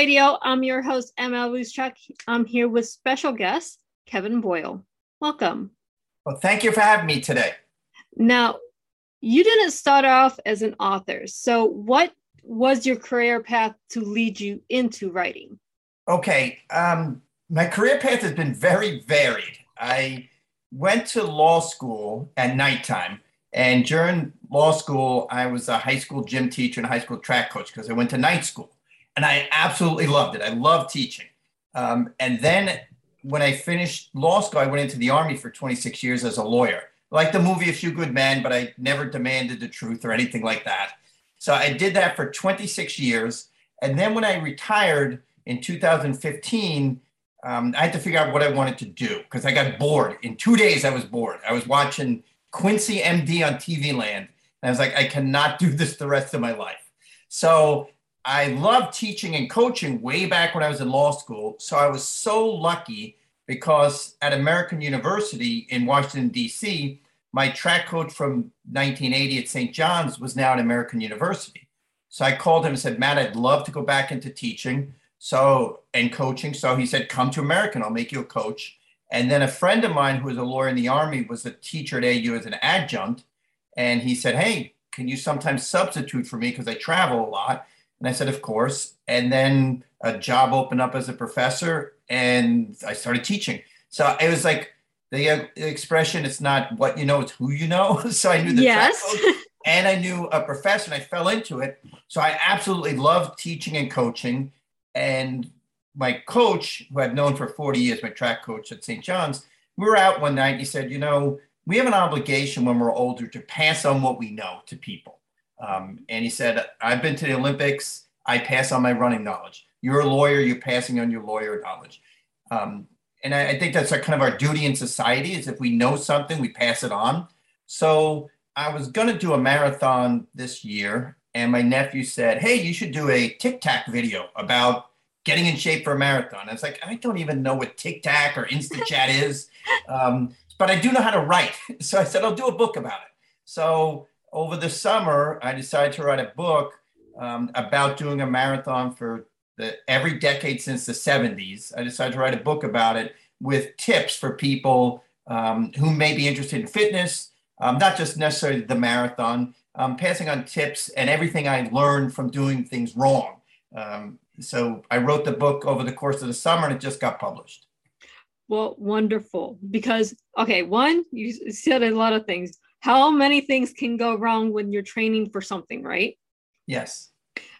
Radio. I'm your host, ML Ruscsak. I'm here with special guest, Kevin Boyle. Welcome. Well, thank you for having me today. Now, you didn't start off as an author. So, what was your career path to lead you into writing? Okay. Um, my career path has been very varied. I went to law school at nighttime. And during law school, I was a high school gym teacher and a high school track coach because I went to night school. And I absolutely loved it. I loved teaching. Um, and then when I finished law school, I went into the Army for 26 years as a lawyer. Like the movie A Few Good Men, but I never demanded the truth or anything like that. So I did that for 26 years. And then when I retired in 2015, um, I had to figure out what I wanted to do because I got bored. In two days, I was bored. I was watching Quincy MD on TV Land. And I was like, I cannot do this the rest of my life. So I loved teaching and coaching way back when I was in law school. So I was so lucky because at American University in Washington, D.C., my track coach from 1980 at St. John's was now at American University. So I called him and said, Matt, I'd love to go back into teaching. So, and coaching. So he said, come to American, I'll make you a coach. And then a friend of mine who was a lawyer in the Army was a teacher at AU as an adjunct. And he said, Hey, can you sometimes substitute for me? Because I travel a lot. And I said, Of course. And then a job opened up as a professor and I started teaching. So it was like the uh, expression, it's not what you know, it's who you know. so I knew the yes. and I knew a professor and I fell into it. So I absolutely loved teaching and coaching. And my coach, who I've known for 40 years, my track coach at St. John's, we were out one night. He said, You know, we have an obligation when we're older to pass on what we know to people. Um, and he said, I've been to the Olympics. I pass on my running knowledge. You're a lawyer, you're passing on your lawyer knowledge. Um, and I, I, think that's our, kind of our duty in society is if we know something, we pass it on. So I was going to do a marathon this year. And my nephew said, Hey, you should do a TikTok video about getting in shape for a marathon. I was like, I don't even know what TikTok or Instachat is, um, but I do know how to write. So I said, I'll do a book about it. So over the summer, I decided to write a book um, about doing a marathon for the, every decade since the 70s. I decided to write a book about it with tips for people um, who may be interested in fitness, um, not just necessarily the marathon, um, passing on tips and everything I learned from doing things wrong. Um, so I wrote the book over the course of the summer and it just got published. Well, wonderful. Because, okay, one, you said a lot of things. How many things can go wrong when you're training for something, right? Yes.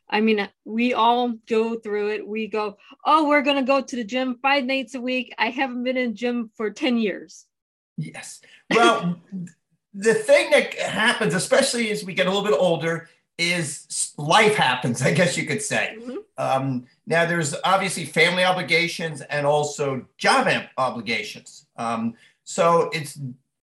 I mean, we all go through it. We go, oh, we're going to go to the gym five nights a week. I haven't been in gym for 10 years. Yes. Well, the thing that happens, especially as we get a little bit older, is life happens, I guess you could say. Mm-hmm. Um, now, there's obviously family obligations and also job obligations. Um, so it's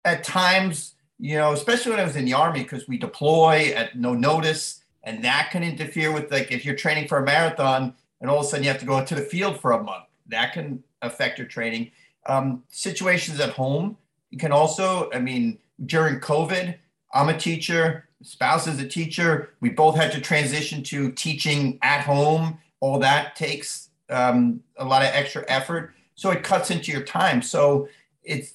at times, you know, especially when I was in the army, because we deploy at no notice, and that can interfere with like if you're training for a marathon and all of a sudden you have to go into the field for a month, that can affect your training. Um, situations at home you can also, I mean, during COVID, I'm a teacher spouse is a teacher. We both had to transition to teaching at home. All that takes um, a lot of extra effort. So it cuts into your time. So it's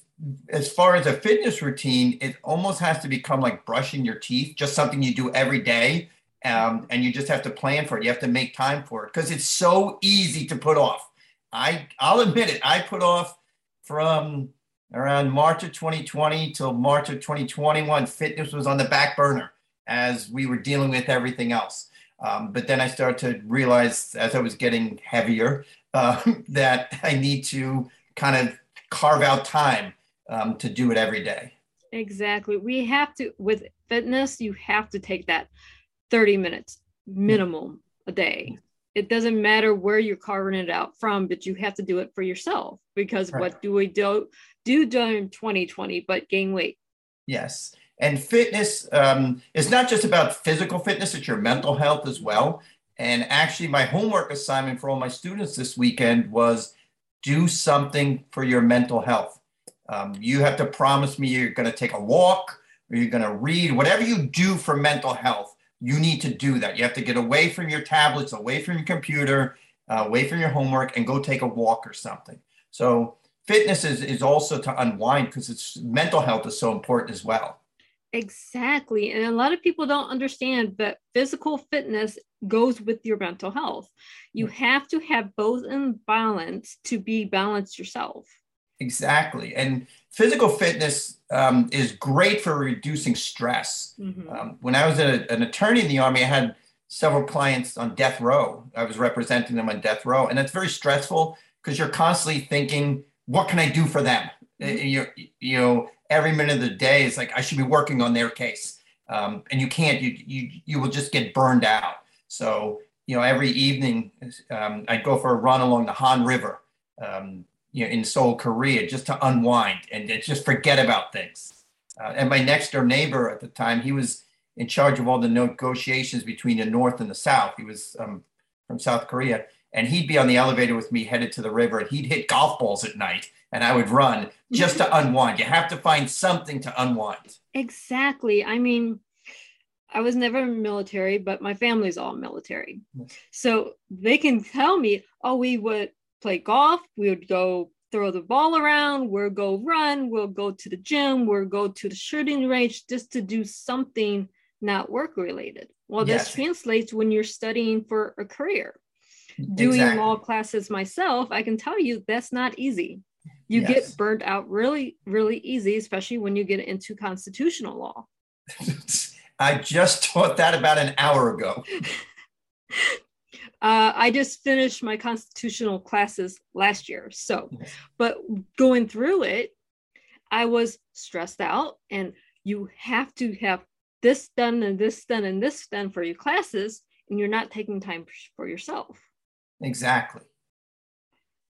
as far as a fitness routine, it almost has to become like brushing your teeth, just something you do every day. Um, and you just have to plan for it. You have to make time for it because it's so easy to put off. I I'll admit it. I put off from around March of 2020 till March of 2021. Fitness was on the back burner as we were dealing with everything else. Um, but then I started to realize as I was getting heavier uh, that I need to kind of carve out time um, to do it every day. Exactly. We have to, with fitness, you have to take that 30 minutes minimum a day. It doesn't matter where you're carving it out from, but you have to do it for yourself because right. what do we do, do during 2020 but gain weight? Yes. And fitness um, is not just about physical fitness, it's your mental health as well. And actually, my homework assignment for all my students this weekend was do something for your mental health. Um, you have to promise me you're going to take a walk or you're going to read, whatever you do for mental health, you need to do that. You have to get away from your tablets, away from your computer, uh, away from your homework and go take a walk or something. So fitness is, is also to unwind because it's mental health is so important as well. Exactly. And a lot of people don't understand that physical fitness goes with your mental health. You have to have both in balance to be balanced yourself. Exactly. And physical fitness um, is great for reducing stress. Mm-hmm. Um, when I was a, an attorney in the Army, I had several clients on death row. I was representing them on death row. And that's very stressful because you're constantly thinking, what can I do for them? Mm-hmm. You, you know, every minute of the day is like I should be working on their case, um, and you can't. You you you will just get burned out. So you know, every evening um, I'd go for a run along the Han River, um, you know, in Seoul, Korea, just to unwind and just forget about things. Uh, and my next door neighbor at the time, he was in charge of all the negotiations between the North and the South. He was um, from South Korea, and he'd be on the elevator with me headed to the river, and he'd hit golf balls at night and I would run just to unwind. You have to find something to unwind. Exactly. I mean, I was never military, but my family's all military. So they can tell me, oh, we would play golf, we would go throw the ball around, we'll go run, we'll go to the gym, we'll go to the shooting range just to do something not work related. Well, yes. this translates when you're studying for a career. Doing exactly. law classes myself, I can tell you that's not easy you yes. get burnt out really, really easy, especially when you get into constitutional law. I just taught that about an hour ago. Uh, I just finished my constitutional classes last year. So, but going through it, I was stressed out, and you have to have this done and this done and this done for your classes, and you're not taking time for yourself. Exactly.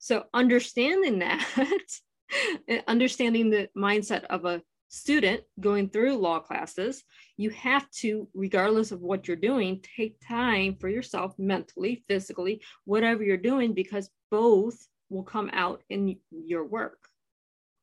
So understanding that, understanding the mindset of a student going through law classes, you have to, regardless of what you're doing, take time for yourself mentally, physically, whatever you're doing, because both will come out in your work.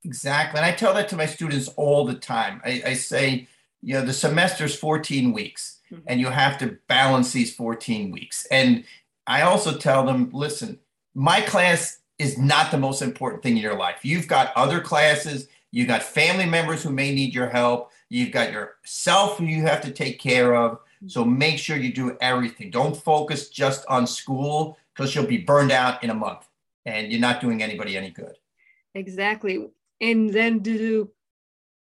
Exactly. And I tell that to my students all the time. I, I say, you know, the semester's 14 weeks mm-hmm. and you have to balance these 14 weeks. And I also tell them, listen, my class is not the most important thing in your life. You've got other classes, you've got family members who may need your help, you've got yourself who you have to take care of. So make sure you do everything. Don't focus just on school because you'll be burned out in a month and you're not doing anybody any good. Exactly. And then to do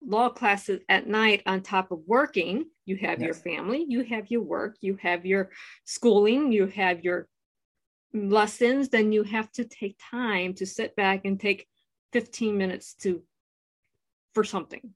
law classes at night on top of working, you have yes. your family, you have your work, you have your schooling, you have your lessons, then you have to take time to sit back and take 15 minutes to for something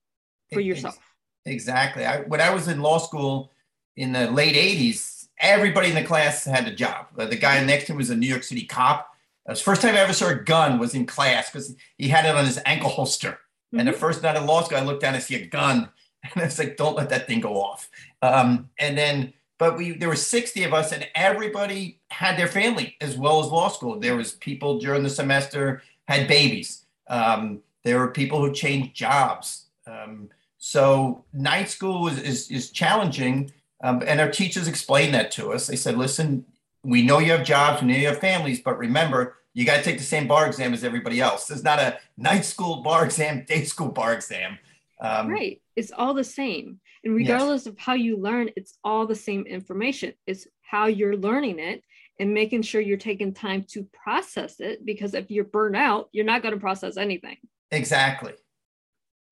for yourself. Exactly. I, when I was in law school in the late 80s, everybody in the class had a job. Uh, the guy next to him was a New York City cop. The first time I ever saw a gun was in class because he had it on his ankle holster. Mm-hmm. And the mm-hmm. first night in law school, I looked down and see a gun. And I was like, don't let that thing go off. Um, and then but we there were 60 of us and everybody had their family as well as law school there was people during the semester had babies um, there were people who changed jobs um, so night school is, is, is challenging um, and our teachers explained that to us they said listen we know you have jobs we know you have families but remember you got to take the same bar exam as everybody else there's not a night school bar exam day school bar exam um, right it's all the same and regardless yes. of how you learn, it's all the same information. It's how you're learning it and making sure you're taking time to process it. Because if you're burnt out, you're not going to process anything. Exactly.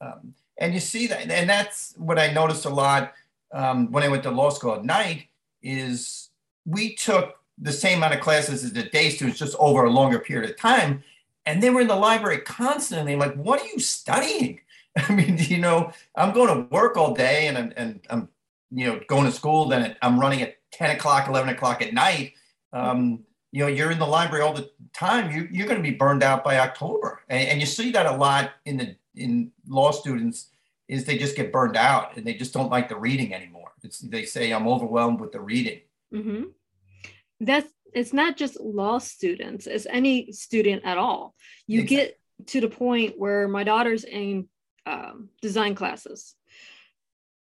Um, and you see that, and that's what I noticed a lot um, when I went to law school at night. Is we took the same amount of classes as the day students, just over a longer period of time, and they were in the library constantly. Like, what are you studying? I mean, you know, I'm going to work all day and I'm, and I'm, you know, going to school. Then I'm running at 10 o'clock, 11 o'clock at night. Um, you know, you're in the library all the time. You, you're going to be burned out by October. And, and you see that a lot in the, in law students is they just get burned out and they just don't like the reading anymore. It's, they say, I'm overwhelmed with the reading. Mm-hmm. That's, it's not just law students, it's any student at all. You exactly. get to the point where my daughter's in um, design classes.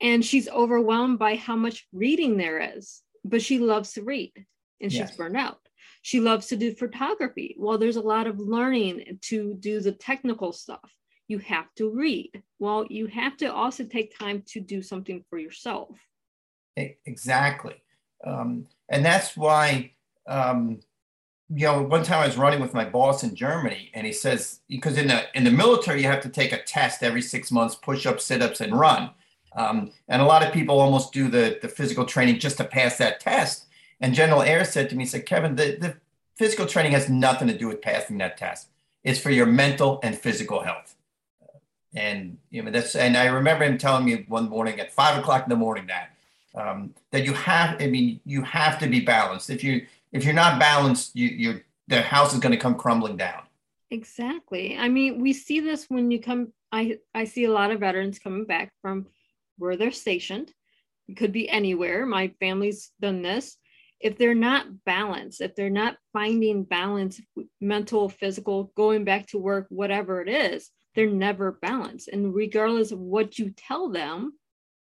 And she's overwhelmed by how much reading there is, but she loves to read and she's yes. burned out. She loves to do photography. Well, there's a lot of learning to do the technical stuff. You have to read. Well, you have to also take time to do something for yourself. Exactly. Um, and that's why um, you know, one time I was running with my boss in Germany, and he says because in the in the military you have to take a test every six months, push ups, sit ups, and run. Um, and a lot of people almost do the the physical training just to pass that test. And General Ayer said to me, he said, Kevin, the, the physical training has nothing to do with passing that test. It's for your mental and physical health. And you know that's and I remember him telling me one morning at five o'clock in the morning that um, that you have. I mean, you have to be balanced. If you if you're not balanced, you, you're the house is going to come crumbling down. Exactly. I mean, we see this when you come. I I see a lot of veterans coming back from where they're stationed. It could be anywhere. My family's done this. If they're not balanced, if they're not finding balance, mental, physical, going back to work, whatever it is, they're never balanced. And regardless of what you tell them,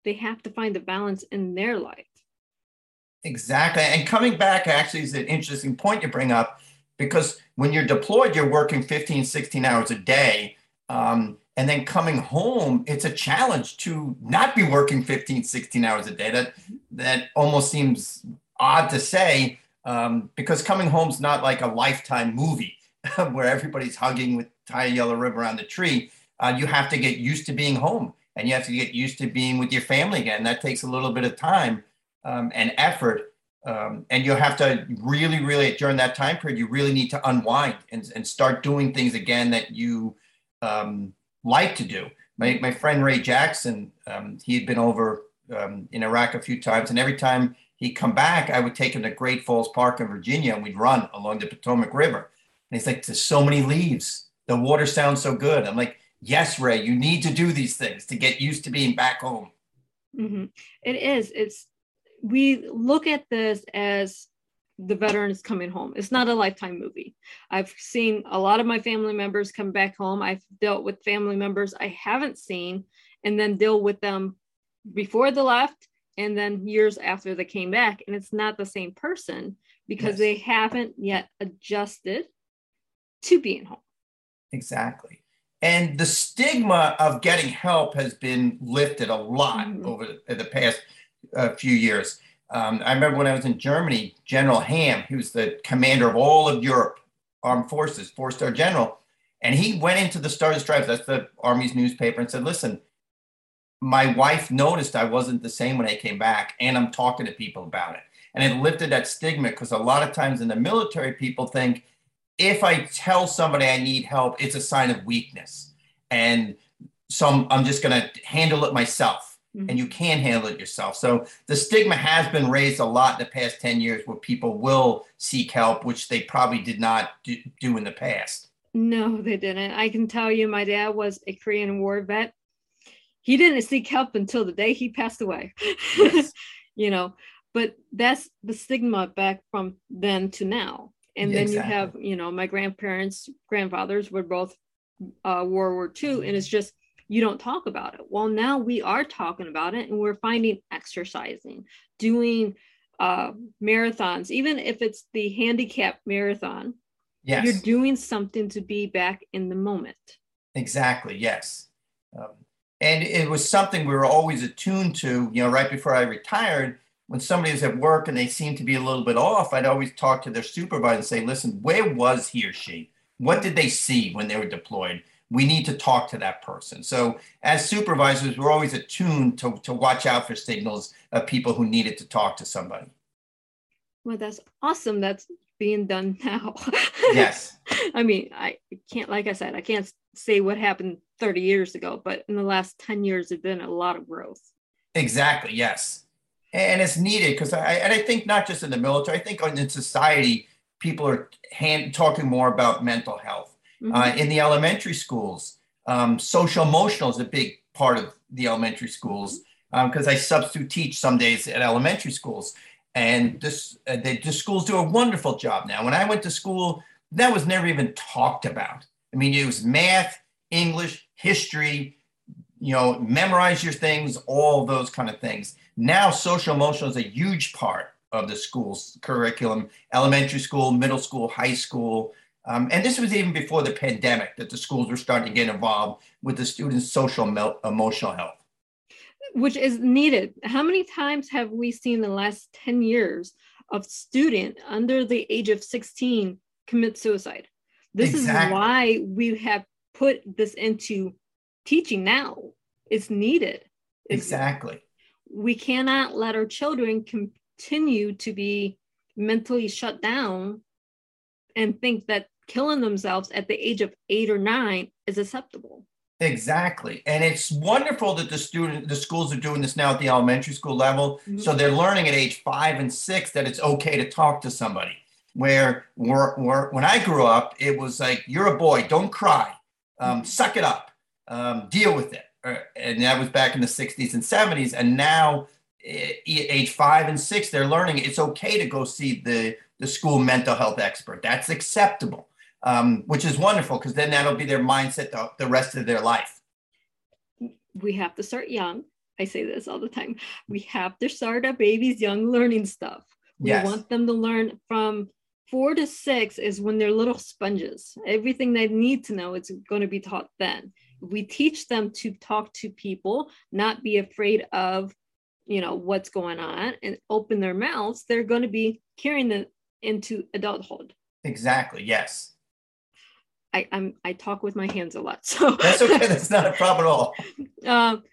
they have to find the balance in their life. Exactly. And coming back actually is an interesting point you bring up because when you're deployed, you're working 15, 16 hours a day. Um, and then coming home, it's a challenge to not be working 15, 16 hours a day. That, that almost seems odd to say um, because coming home is not like a lifetime movie where everybody's hugging with tie a yellow ribbon around the tree. Uh, you have to get used to being home and you have to get used to being with your family again. That takes a little bit of time um, and effort. Um, and you'll have to really, really, during that time period, you really need to unwind and, and start doing things again that you um, like to do. My, my friend Ray Jackson, um, he had been over um, in Iraq a few times, and every time he'd come back, I would take him to Great Falls Park in Virginia and we'd run along the Potomac River. And he's like, There's so many leaves. The water sounds so good. I'm like, Yes, Ray, you need to do these things to get used to being back home. Mm-hmm. It is. It's we look at this as the veterans coming home. It's not a lifetime movie. I've seen a lot of my family members come back home. I've dealt with family members I haven't seen and then deal with them before they left and then years after they came back. And it's not the same person because yes. they haven't yet adjusted to being home. Exactly. And the stigma of getting help has been lifted a lot mm-hmm. over the, past a few years. Um, I remember when I was in Germany, General Ham, he was the commander of all of Europe armed forces, four star general. And he went into the Stars Stripes, that's the Army's newspaper, and said, Listen, my wife noticed I wasn't the same when I came back, and I'm talking to people about it. And it lifted that stigma because a lot of times in the military, people think if I tell somebody I need help, it's a sign of weakness. And so I'm, I'm just going to handle it myself mm-hmm. and you can handle it yourself. So the stigma has been raised a lot in the past 10 years where people will seek help, which they probably did not do, do in the past. No, they didn't. I can tell you, my dad was a Korean War vet. He didn't seek help until the day he passed away. Yes. you know, but that's the stigma back from then to now. And then exactly. you have, you know, my grandparents, grandfathers were both uh, World War II, and it's just you don't talk about it. Well, now we are talking about it and we're finding exercising, doing uh, marathons, even if it's the handicap marathon. Yes. You're doing something to be back in the moment. Exactly. Yes. Um, and it was something we were always attuned to, you know, right before I retired. When somebody was at work and they seemed to be a little bit off, I'd always talk to their supervisor and say, listen, where was he or she? What did they see when they were deployed? we need to talk to that person. So as supervisors, we're always attuned to, to watch out for signals of people who needed to talk to somebody. Well, that's awesome. That's being done now. yes. I mean, I can't, like I said, I can't say what happened 30 years ago, but in the last 10 years, there's been a lot of growth. Exactly. Yes. And it's needed because I, and I think not just in the military, I think in society, people are hand, talking more about mental health Mm-hmm. Uh, in the elementary schools, um, social emotional is a big part of the elementary schools because um, I substitute teach some days at elementary schools. And this, uh, they, the schools do a wonderful job now. When I went to school, that was never even talked about. I mean, it was math, English, history, you know, memorize your things, all those kind of things. Now, social emotional is a huge part of the school's curriculum elementary school, middle school, high school. Um, and this was even before the pandemic that the schools were starting to get involved with the students' social emotional health. Which is needed. How many times have we seen the last 10 years of student under the age of 16 commit suicide? This exactly. is why we have put this into teaching now. It's needed. It's, exactly. We cannot let our children continue to be mentally shut down and think that killing themselves at the age of eight or nine is acceptable. Exactly. And it's wonderful that the student the schools are doing this now at the elementary school level. Mm-hmm. So they're learning at age five and six that it's okay to talk to somebody where, where, where when I grew up, it was like, you're a boy, don't cry, um, suck it up, um, deal with it. Uh, and that was back in the 60s and 70s. And now, age five and six, they're learning it's okay to go see the, the school mental health expert. That's acceptable, um, which is wonderful because then that'll be their mindset the, the rest of their life. We have to start young. I say this all the time. We have to start our babies young learning stuff. We yes. want them to learn from four to six is when they're little sponges. Everything they need to know is going to be taught then. We teach them to talk to people, not be afraid of, you know, what's going on and open their mouths. They're going to be carrying them into adulthood. Exactly. Yes. I, I'm I talk with my hands a lot, so that's okay. That's not a problem at all. Um,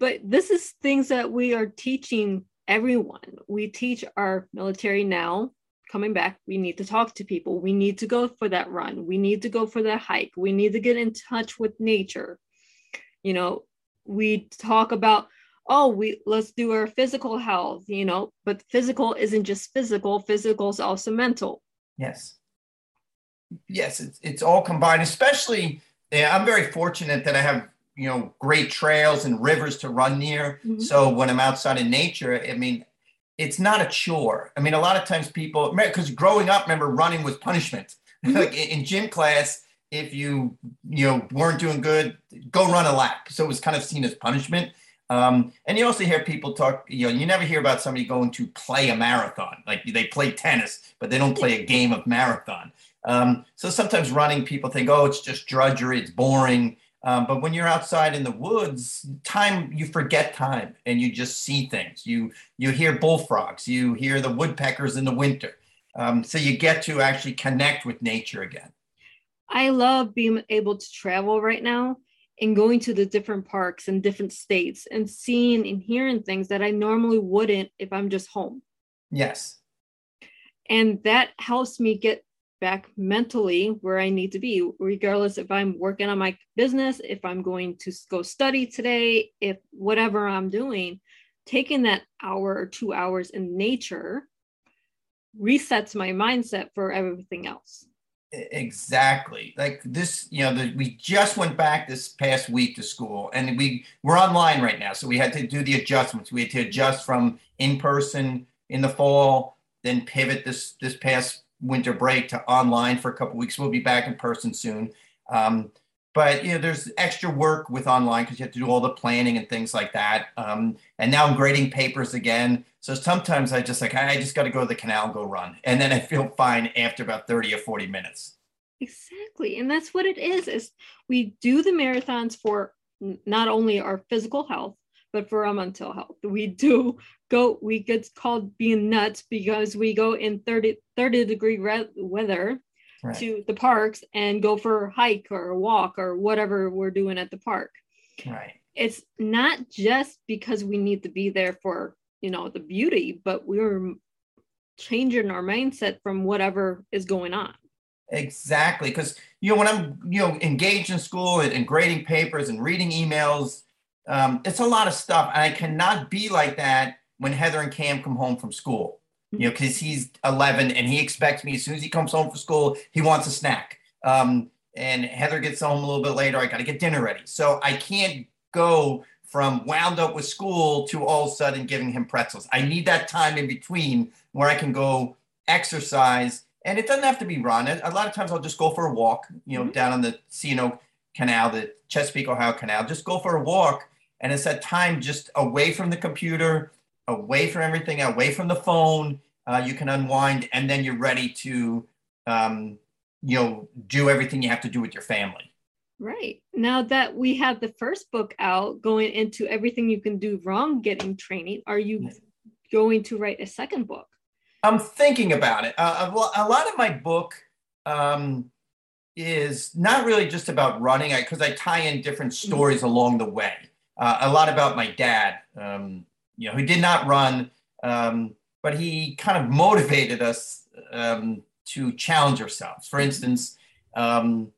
but this is things that we are teaching everyone. We teach our military now coming back, we need to talk to people. We need to go for that run. We need to go for that hike. We need to get in touch with nature. You know, we talk about, oh, we let's do our physical health, you know, but physical isn't just physical, physical is also mental. Yes. Yes, it's, it's all combined, especially yeah, I'm very fortunate that I have you know great trails and rivers to run near. Mm-hmm. So when I'm outside in nature, I mean, it's not a chore. I mean, a lot of times people, because growing up, remember running was punishment. Mm-hmm. like in gym class, if you you know weren't doing good, go run a lap. So it was kind of seen as punishment. Um, and you also hear people talk. You know, you never hear about somebody going to play a marathon. Like they play tennis, but they don't play a game of marathon. Um, so sometimes running, people think, oh, it's just drudgery, it's boring. Um, but when you're outside in the woods, time you forget time and you just see things. You you hear bullfrogs, you hear the woodpeckers in the winter. Um, so you get to actually connect with nature again. I love being able to travel right now and going to the different parks and different states and seeing and hearing things that I normally wouldn't if I'm just home. Yes. And that helps me get back mentally where I need to be, regardless if I'm working on my business, if I'm going to go study today, if whatever I'm doing, taking that hour or two hours in nature resets my mindset for everything else. Exactly. Like this, you know, the, we just went back this past week to school and we we're online right now. So we had to do the adjustments. We had to adjust from in person in the fall, then pivot this this past winter break to online for a couple weeks. We'll be back in person soon. Um, but you know, there's extra work with online because you have to do all the planning and things like that. Um, and now I'm grading papers again. So sometimes I just like I just got to go to the canal and go run, and then I feel fine after about 30 or 40 minutes. Exactly, and that's what it is. Is we do the marathons for not only our physical health but for our mental health. We do go, we get called being nuts because we go in 30, 30 degree re- weather right. to the parks and go for a hike or a walk or whatever we're doing at the park. Right. It's not just because we need to be there for, you know, the beauty, but we're changing our mindset from whatever is going on. Exactly. Because, you know, when I'm, you know, engaged in school and, and grading papers and reading emails, um, it's a lot of stuff. And I cannot be like that when Heather and Cam come home from school, you know, because he's 11 and he expects me as soon as he comes home from school, he wants a snack. Um, and Heather gets home a little bit later. I got to get dinner ready. So I can't go from wound up with school to all of a sudden giving him pretzels. I need that time in between where I can go exercise. And it doesn't have to be run. A lot of times I'll just go for a walk, you know, mm-hmm. down on the C&O Canal, the Chesapeake, Ohio Canal. Just go for a walk and it's that time just away from the computer, away from everything, away from the phone. Uh, you can unwind, and then you're ready to, um, you know, do everything you have to do with your family. Right. Now that we have the first book out, going into everything you can do wrong getting training, are you going to write a second book? I'm thinking about it. Uh, a lot of my book um, is not really just about running, because I, I, tie in different mm-hmm. stories along the way. Uh, a lot about my dad, um, you know, who did not run, um, but he kind of motivated us um, to challenge ourselves. For instance, um,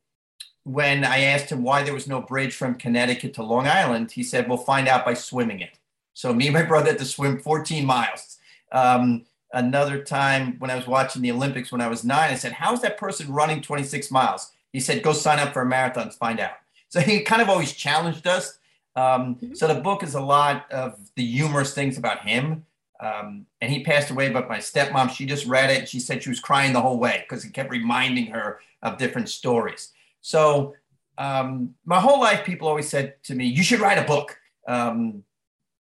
when I asked him why there was no bridge from Connecticut to Long Island, he said, "We'll find out by swimming it." So me and my brother had to swim 14 miles. Um, another time when I was watching the Olympics when I was nine, I said, How's that person running 26 miles? He said, Go sign up for a marathon find out. So he kind of always challenged us. Um, mm-hmm. So the book is a lot of the humorous things about him. Um, and he passed away, but my stepmom, she just read it. She said she was crying the whole way because it kept reminding her of different stories. So um, my whole life, people always said to me, You should write a book. Um,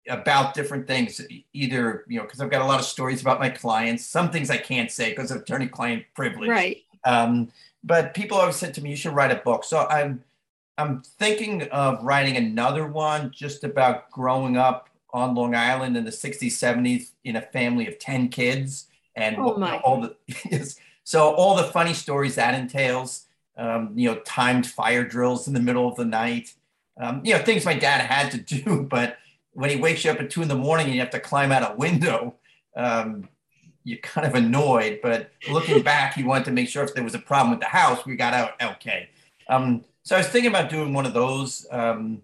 about different things either you know because i've got a lot of stories about my clients some things i can't say because of attorney client privilege right um, but people always said to me you should write a book so i'm i'm thinking of writing another one just about growing up on long island in the 60s 70s in a family of 10 kids and oh all the yes, so all the funny stories that entails um, you know timed fire drills in the middle of the night um, you know things my dad had to do but when he wakes you up at two in the morning and you have to climb out a window, um, you're kind of annoyed. But looking back, he wanted to make sure if there was a problem with the house, we got out okay. So I was thinking about doing one of those because um,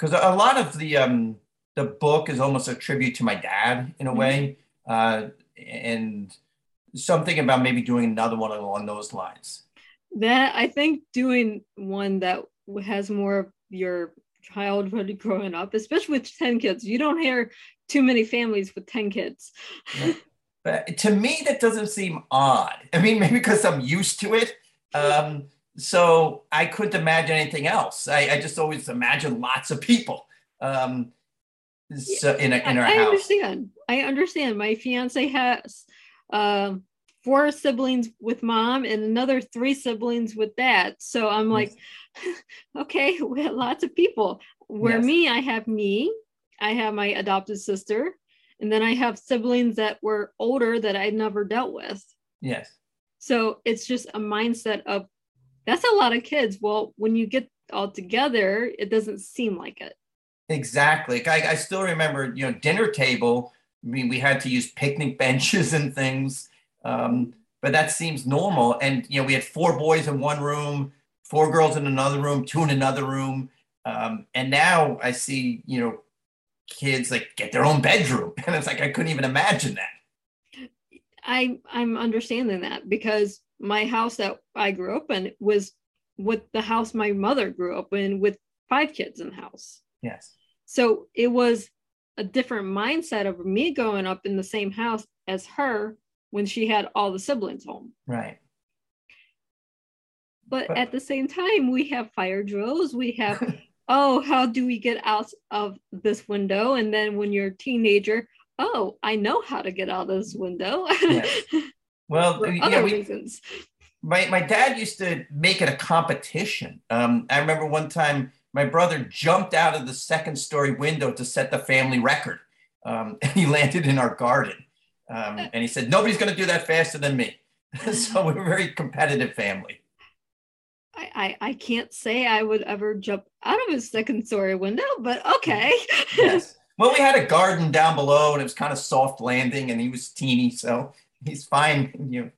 a lot of the um, the book is almost a tribute to my dad in a mm-hmm. way, uh, and something about maybe doing another one along those lines. That I think doing one that has more of your childhood growing up, especially with 10 kids. You don't hear too many families with 10 kids. but to me, that doesn't seem odd. I mean, maybe because I'm used to it. Um, so I couldn't imagine anything else. I, I just always imagine lots of people um, so in, a, in our I, I house. understand. I understand. My fiance has uh, four siblings with mom and another three siblings with dad. So I'm like, okay, we have lots of people. Where yes. me, I have me, I have my adopted sister, and then I have siblings that were older that I never dealt with. Yes. So it's just a mindset of that's a lot of kids. Well, when you get all together, it doesn't seem like it. Exactly. I, I still remember, you know, dinner table. I mean, we had to use picnic benches and things, um, but that seems normal. And you know, we had four boys in one room, four girls in another room, two in another room. Um, and now I see, you know, kids like get their own bedroom. And it's like I couldn't even imagine that. I I'm understanding that because my house that I grew up in was with the house my mother grew up in with five kids in the house. Yes. So it was a different mindset of me growing up in the same house as her when she had all the siblings home. Right. But, at the same time, we have fire drills. We have, oh, how do we get out of this window? And then when you're a teenager, oh, I know how to get out of this window. yes. Well, For other we, reasons. My, my dad used to make it a competition. Um, I remember one time my brother jumped out of the second story window to set the family record. Um, and he landed in our garden. Um, and he said, Nobody's going to do that faster than me. so we're a very competitive family. I, I, I can't say I would ever jump out of a second story window, but okay. yes. Well, we had a garden down below and it was kind of soft landing and he was teeny, so he's fine. You know,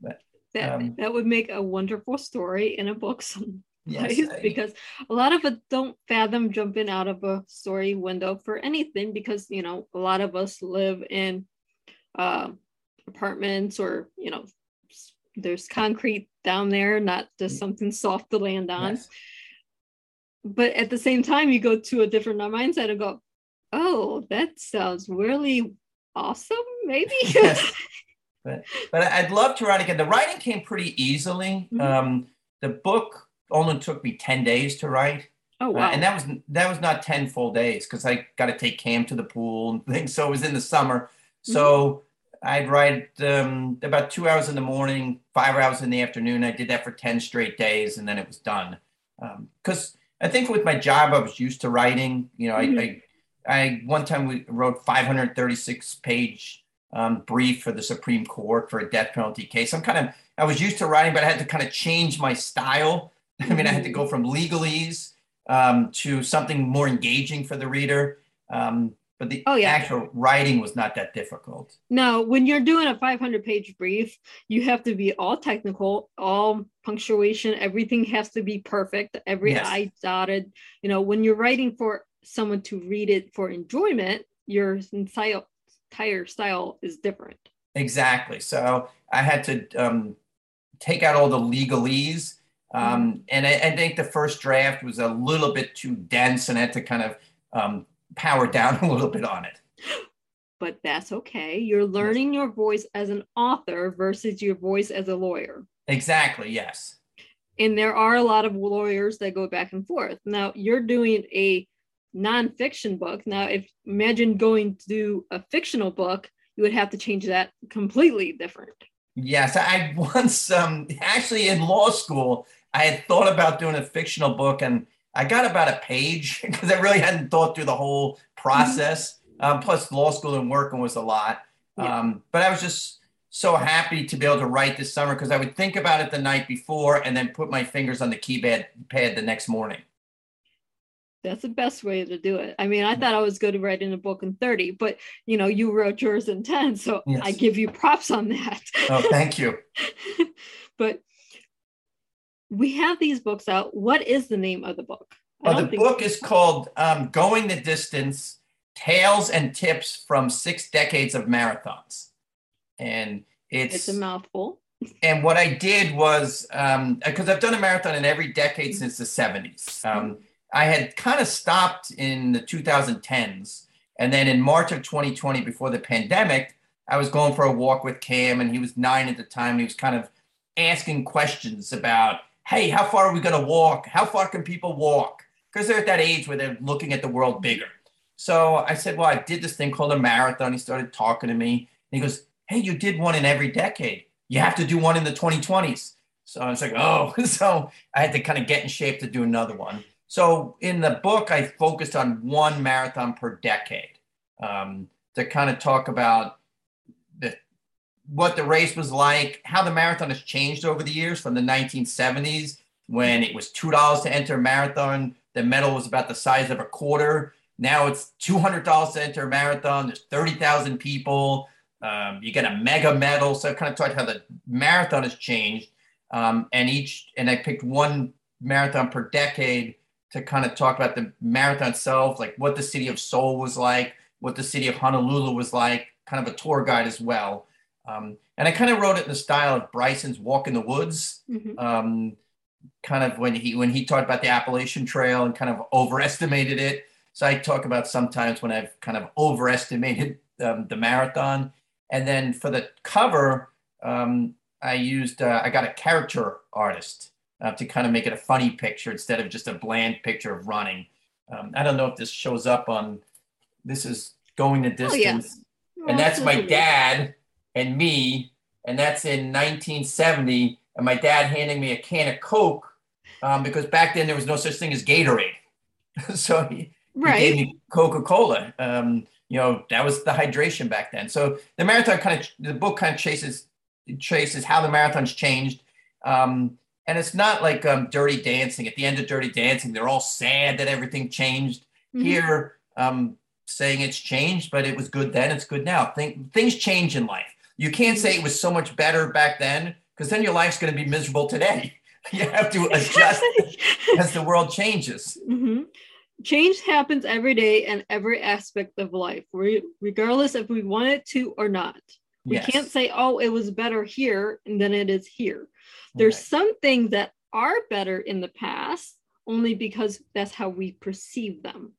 but, that, um, that would make a wonderful story in a book someplace yes, I, because a lot of us don't fathom jumping out of a story window for anything because, you know, a lot of us live in uh, apartments or, you know, there's concrete down there, not just mm. something soft to land on. Yes. But at the same time, you go to a different mindset and go, oh, that sounds really awesome, maybe. yes. But, but I'd love to write again. The writing came pretty easily. Mm-hmm. Um, the book only took me 10 days to write. Oh Uh, wow. and that was that was not 10 full days because I got to take Cam to the pool and things. So it was in the summer. So I'd write um, about two hours in the morning, five hours in the afternoon. I did that for 10 straight days and then it was done. Because I think with my job, I was used to writing. You know, Mhm. I, I, I one time we wrote 536 page um, brief for the Supreme Court for a death penalty case. I'm kind of I was used to writing, but I had to kind of change my style. I mean, I had to go from legalese um, to something more engaging for the reader. Um, but the Oh, yeah. actual writing was not that difficult. No, when you're doing a 500 page brief, you have to be all technical, all punctuation, everything has to be perfect, every Yes. I dotted. You know, when you're writing for someone to read it for enjoyment, your entire, entire style is different. Exactly. So I had to um, take out all the legalese. Um, and I, I think the first draft was a little bit too dense and I had to kind of um, power down a little bit on it. But that's okay. You're learning your voice as an author versus your voice as a lawyer. Exactly. Yes. and there are a lot of lawyers that go back and forth. Now you're doing a nonfiction book. Now, if imagine going to do a fictional book, you would have to change that completely different. Yes, I once um actually in law school I had thought about doing a fictional book and I got about a page because I really hadn't thought through the whole process. Um, plus law school and working was a lot. Yeah. Um, but I was just so happy to be able to write this summer because I would think about it the night before and then put my fingers on the keypad pad the next morning. That's the best way to do it. I mean, I thought I was good at writing a book in 30, but you know, you wrote yours in 10. So Yes. I give you props on that. Oh, thank you. but we have these books out. What is the name of the book? Well, the book is called um, Going the Distance Tales and Tips from Six Decades of Marathons. And it's, it's a mouthful. and what I did was because I've done a marathon in every decade since the 70s. Um, I had kind of stopped in the 2010s. And then in March of 2020, before the pandemic, I was going for a walk with Cam, and he was nine at the time. He was kind of asking questions about, hey, how far are we going to walk? How far can people walk? Because they're at that age where they're looking at the world bigger. So I said, well, I did this thing called a marathon. He started talking to me. And he goes, hey, you did one in every decade. You have to do one in the 2020s. So I was like, oh, so I had to kind of get in shape to do another one. So in the book, I focused on one marathon per decade um, to kind of talk about the, what the race was like, how the marathon has changed over the years from the 1970s when it was $2 to enter a marathon. The medal was about the size of a quarter. Now it's $200 to enter a marathon. There's 30,000 people. Um, you get a mega medal. So I kind of talked how the marathon has changed. Um, and each, and I picked one marathon per decade to kind of talk about the marathon itself, like what the city of Seoul was like, what the city of Honolulu was like, kind of a tour guide as well. Um, and I kind of wrote it in the style of Bryson's Walk in the Woods, Mhm. um, kind of when he when he talked about the Appalachian Trail and kind of overestimated it. So I talk about sometimes when I've kind of overestimated um, the marathon. And then for the cover, um, I used uh, I got a character artist uh, to kind of make it a funny picture instead of just a bland picture of running. Um, I don't know if this shows up on. This is going the Oh, yeah. distance, and that's my dad and me, and that's in 1970, and my dad handing me a can of Coke um, because back then there was no such thing as Gatorade, so he, he gave me Coca Cola. Um, you know, that was the hydration back then. So the marathon kind of, the book kind of chases traces how the marathon's changed. Um, and it's not like um, Dirty Dancing. At the end of Dirty Dancing, they're all sad that everything changed. Mhm. Here, um, saying it's changed, but it was good then, it's good now. Think, things change in life. You can't say it was so much better back then because then your life's going to be miserable today. You have to adjust as the world changes. Mhm. Change happens every day and every aspect of life, re- regardless if we want it to or not. We Yes. can't say, oh, it was better here than it is here. There's Right. some things that are better in the past only because that's how we perceive them.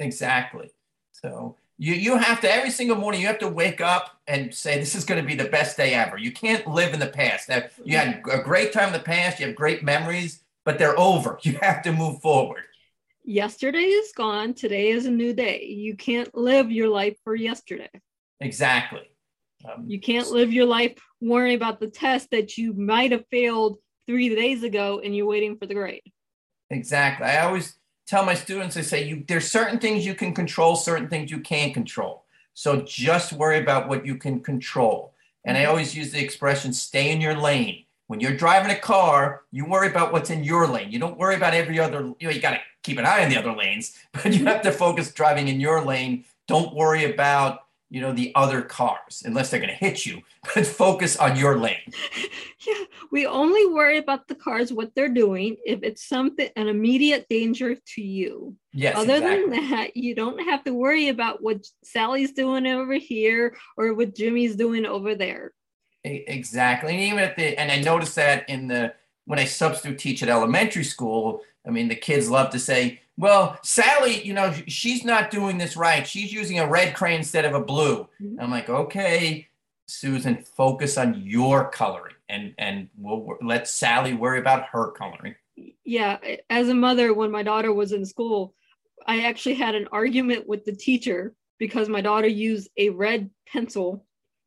Exactly. So you you have to every single morning you have to wake up and say this is going to be the best day ever. You can't live in the past. Now, You had mm-hmm. a great time in the past. You have great memories, but they're over. You have to move forward. yesterday is gone. Today is a new day. You can't live your life for yesterday. Exactly. Um, you can't live your life worrying about the test that you might have failed three days ago and you're waiting for the grade. Exactly. I always tell my students, I say, you there's certain things you can control, certain things you can't control. So just worry about what you can control. And I mm-hmm. always use the expression, stay in your lane. When you're driving a car, you worry about what's in your lane. You don't worry about every other, you know, you got to keep an eye on the other lanes, but you have to focus driving in your lane. Don't worry about you know the other cars unless they're going to hit you but focus on your lane. Yeah we only worry about the cars what they're doing if it's something an immediate danger to you. Yes other exactly. than that you don't have to worry about what sally's doing over here or what jimmy's doing over there. Exactly and even at the and i noticed that in the when i substitute teach at elementary school i mean the kids love to say well, Sally, you know, she's not doing this right. She's using a red crayon instead of a blue. Mm-hmm. I'm like, okay, Susan, focus on your coloring and and we'll let Sally worry about her coloring. Yeah, as a mother, when my daughter was in school, I actually had an argument with the teacher because my daughter used a red pencil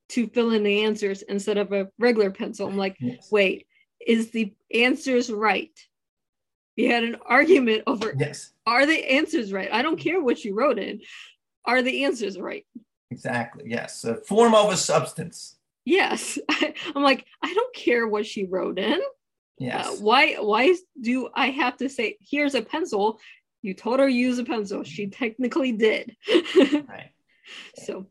to fill in the answers instead of a regular pencil. I'm like, yes. wait, is the answers right? We had an argument over yes. Are the answers right? I don't care what you wrote in. Are the answers right? Exactly yes. A form over substance. Yes. I'm like i don't care what she wrote in. Yes. uh, why why do i have to say here's a pencil. You told her use a pencil. She technically did. Right. So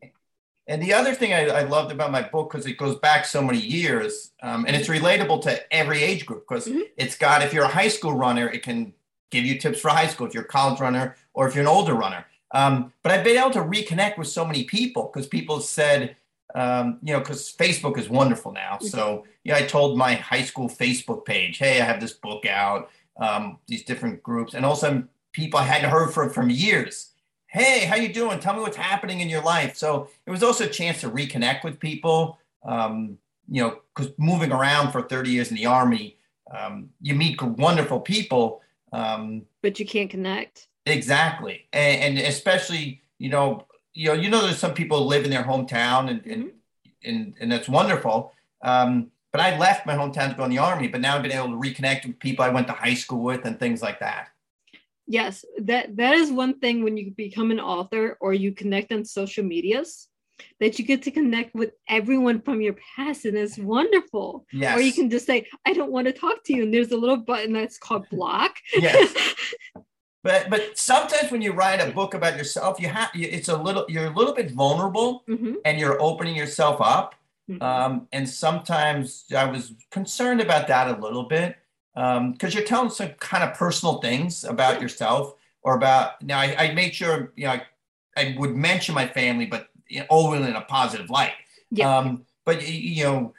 and the other thing I, I loved about my book, because it goes back so many years, um, and it's relatable to every age group, because mm-hmm. it's got, if you're a high school runner, it can give you tips for high school, if you're a college runner, or if you're an older runner. Um, but I've been able to reconnect with so many people because people said, um, you know, because Facebook is wonderful now. Mm-hmm. So, yeah, I told my high school Facebook page, hey, I have this book out, um, these different groups. And also, people I hadn't heard from from years hey, how you doing? Tell me what's happening in your life. So it was also a chance to reconnect with people. Um, you know, because moving around for 30 years in the army, um, you meet wonderful people. Um, but you can't connect. Exactly, and, and, especially you know, you know, you know, there's some people live in their hometown, and and mm-hmm. and, and that's wonderful. Um, but I left my hometown to go in the army, but now I've been able to reconnect with people I went to high school with and things like that yes that that is one thing when you become an author or you connect on social medias that you get to connect with everyone from your past and it's wonderful yes. or you can just say i don't want to talk to you and there's a little button that's called block yes but but sometimes when you write a book about yourself you have it's a little you're a little bit vulnerable mm-hmm. and you're opening yourself up mm-hmm. um, and sometimes i was concerned about that a little bit because um, you're telling some kind of personal things about yourself or about now I, I made sure you know I, I, would mention my family but you know, in a positive light. Yeah. Um, but you know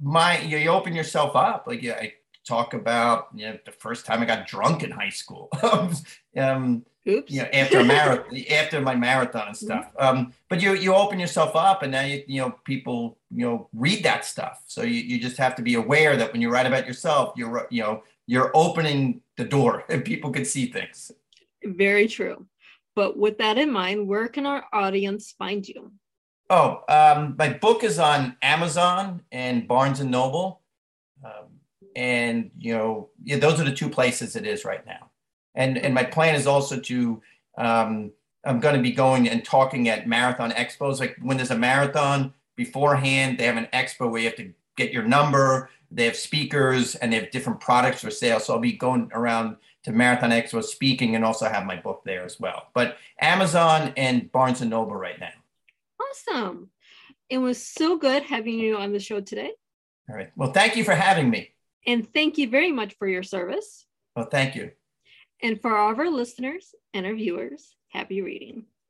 my you, you open yourself up. Like yeah, I talk about you know the first time I got drunk in high school. Um, Oops. you know, after a marathon, after my marathon and stuff. Mm-hmm. Um, but you you open yourself up, and now you you know people you know read that stuff. So you, you just have to be aware that when you write about yourself, you're you know you're opening the door, and people can see things. Very true. But with that in mind, where can our audience find you? Oh, um, my book is on Amazon and Barnes and Noble, um, and you know yeah, those are the two places it is right now. And, and my plan is also to, um, I'm going to be going and talking at marathon expos. Like when there's a marathon beforehand, they have an expo where you have to get your number. They have speakers and they have different products for sale. So I'll be going around to Marathon expos speaking and also have my book there as well. But Amazon and Barnes and Noble right now. Awesome. It was so good having you on the show today. All right. Well, thank you for having me. And thank you very much for your service. Well, thank you. And for all of our listeners and our viewers, happy reading.